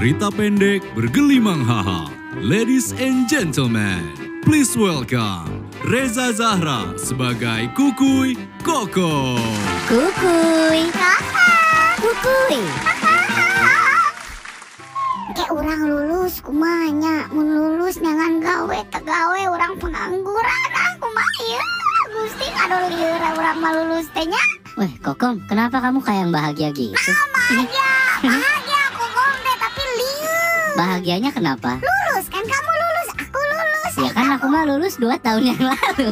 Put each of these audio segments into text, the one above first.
cerita pendek bergelimang haha. Ladies and gentlemen, please welcome Reza Zahra sebagai Kukuy Koko. Kukuy. Kukuy. Kayak orang lulus kumanya mun lulus dengan gawe tegawe orang pengangguran ah kumaha ya Gusti kado lieur orang mah lulus teh nya Weh, Kokom, kenapa kamu kayak yang bahagia gitu? bahagia bahagia aku gom teh tapi lieur Bahagianya kenapa? lulus kan kamu lulus aku lulus Ya kan aku mah lulus dua tahun yang lalu.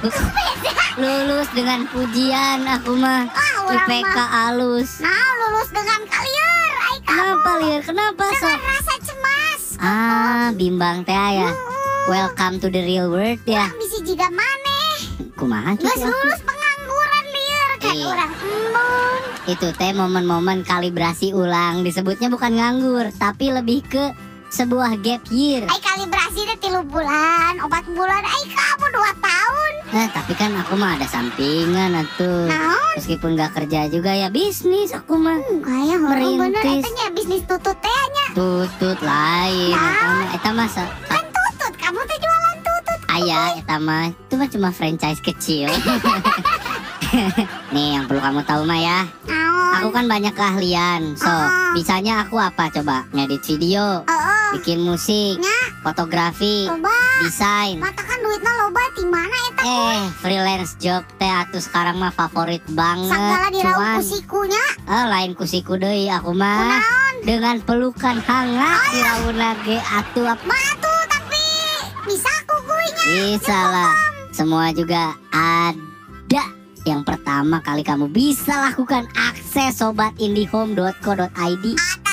lulus dengan pujian aku mah. ah orang IPK mah alus. nah lulus dengan kalian ai kamu Kenapa liur? Kenapa so? dengan rasa cemas Ah, bimbang teh ya. Welcome to the real world ya. bisa juga maneh Kumaha Geus aku. lulus pengangguran lieur kan Iya. orang embun Itu teh momen-momen kalibrasi ulang disebutnya bukan nganggur, tapi lebih ke sebuah gap year. Kalibrasi teh tilu bulan, obat bulan, ai kamu dua tahun. Nah, tapi kan aku mah ada sampingan atuh. Naon? Meskipun gak kerja juga ya bisnis aku mah. Enggak ya, bener Merintis. eta nya bisnis tutut teh nya. Tutut lain. Nah. Eta mah Kan tutut, kamu teh jualan tutut. Aya eta mah itu mah cuma franchise kecil. Nih yang perlu kamu tahu mah ya. Naon? Aku kan banyak keahlian. So, Ah. bisanya aku apa coba? Ngedit video, Heeh. Bikin musik, Nya, fotografi, coba. desain. Mata kan duitnya loba di mana eta? Eh, freelance job teh atuh sekarang mah favorit banget. Sagala diraup kusikunya. eh, lain kusiku deui aku mah. Kunaon? Dengan pelukan hangat di rauna ge atuh apa tapi bisa kukuinya. bisa lah. Semua juga ada. Yang pertama kali kamu bisa lakukan akses sobatindihome.co.id. Ada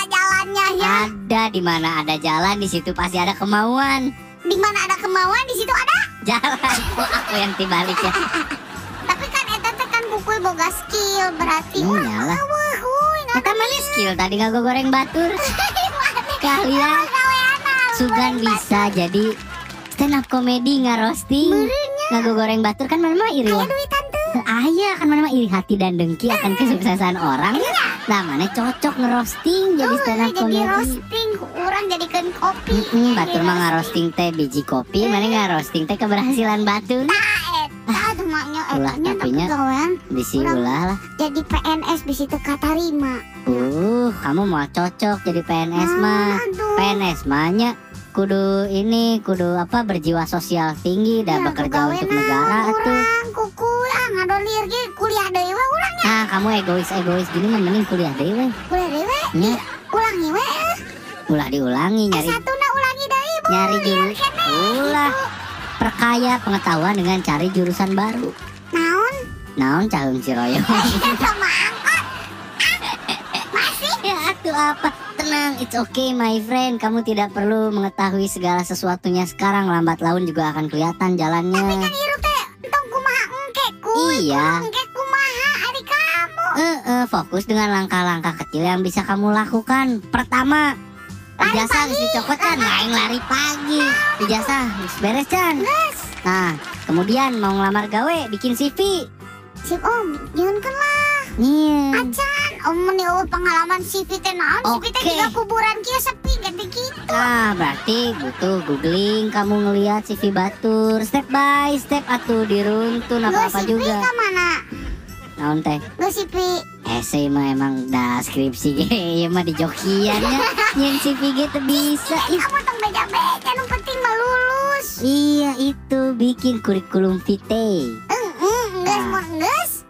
ya. Ada di mana ada jalan di situ pasti ada kemauan. Di mana ada kemauan di situ ada. Jalan kok aku yang tibalik ya. Tapi kan eta teh kan kukui boga skill berarti urang yalah. eueuh huy Kita mana skill tadi nggak goreng batur. Kalian Sugan bisa jadi stand up comedy ngarosting. Nggak goreng batur kan mana iri Aya lah. duitan tuh. Ayah kan mana iri hati dan dengki akan kesuksesan orang. Nah mana cocok ngerosting jadi stand up jadi comedy. roasting orang jadikan kopi. Mm-mm, batur mah ngarosting teh biji kopi, mana ngarosting teh keberhasilan batur. Ah, maknya Ulah, tapinya- Bisi ulah lah. jadi PNS bisa teka tarima. Uh, kamu mau cocok jadi PNS mah. Aduh. PNS mahnya kudu ini kudu apa berjiwa sosial tinggi dan Ya, bekerja untuk negara tuh. Ah ngadolir ge kuliah deui we urang Nah, kamu egois egois gini mah mending kuliah deh weh. kuliah deui we. Nya, Ulangi we. ulah diulangi nyari S1 na ulangi deui nyari jurus. Biar kene. Ulah perkaya pengetahuan dengan cari jurusan baru. Naon? Naon cahung ciroyo. Sama angkot. Masih ya atuh apa? Tenang, it's okay my friend. Kamu tidak perlu mengetahui segala sesuatunya sekarang. Lambat laun juga akan kelihatan jalannya. kan hirup Iya. kumaha kamu. Eh, eh, fokus dengan langkah-langkah kecil yang bisa kamu lakukan. Pertama, ijazah harus dicopot kan, lain lari pagi. Ijazah harus beres kan. Nah, kemudian mau ngelamar gawe, bikin CV. Sip om, jangan kan lah. Nih, Acan, om meni eueuh pengalaman CV teh naon? CV teh Oke. juga kuburan kieu sepi ganti gitu. nah berarti butuh googling kamu ngelihat CV batur step by step atuh diruntun apa apa Geus CV juga. ka mana? Naon teh? Geus CV. Essay mah emang dah skripsi ieu mah di jokian ya. Nyen CV gitu bisa. Ih, Kamu tong beja-beja nu penting mah lulus. Iya itu bikin kurikulum vitae.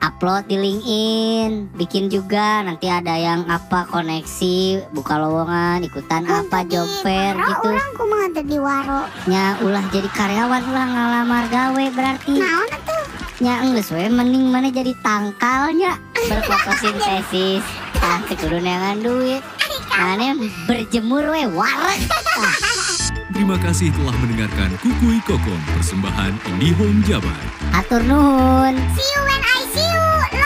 Upload di LinkedIn, bikin juga nanti ada yang apa koneksi, buka lowongan, ikutan apa job fair gitu. Orang kumaha di waro. Nya ulah jadi karyawan ulah ngalamar gawe berarti. Naon atuh? Nya enggeus we mending mana jadi tangkalnya berfotosintesis. Ah, teu kudu neangan duit. Mana berjemur we warak. Terima kasih telah mendengarkan Kukuy Kokon persembahan IndiHome Jabar. Atur nuhun. See you when I see you.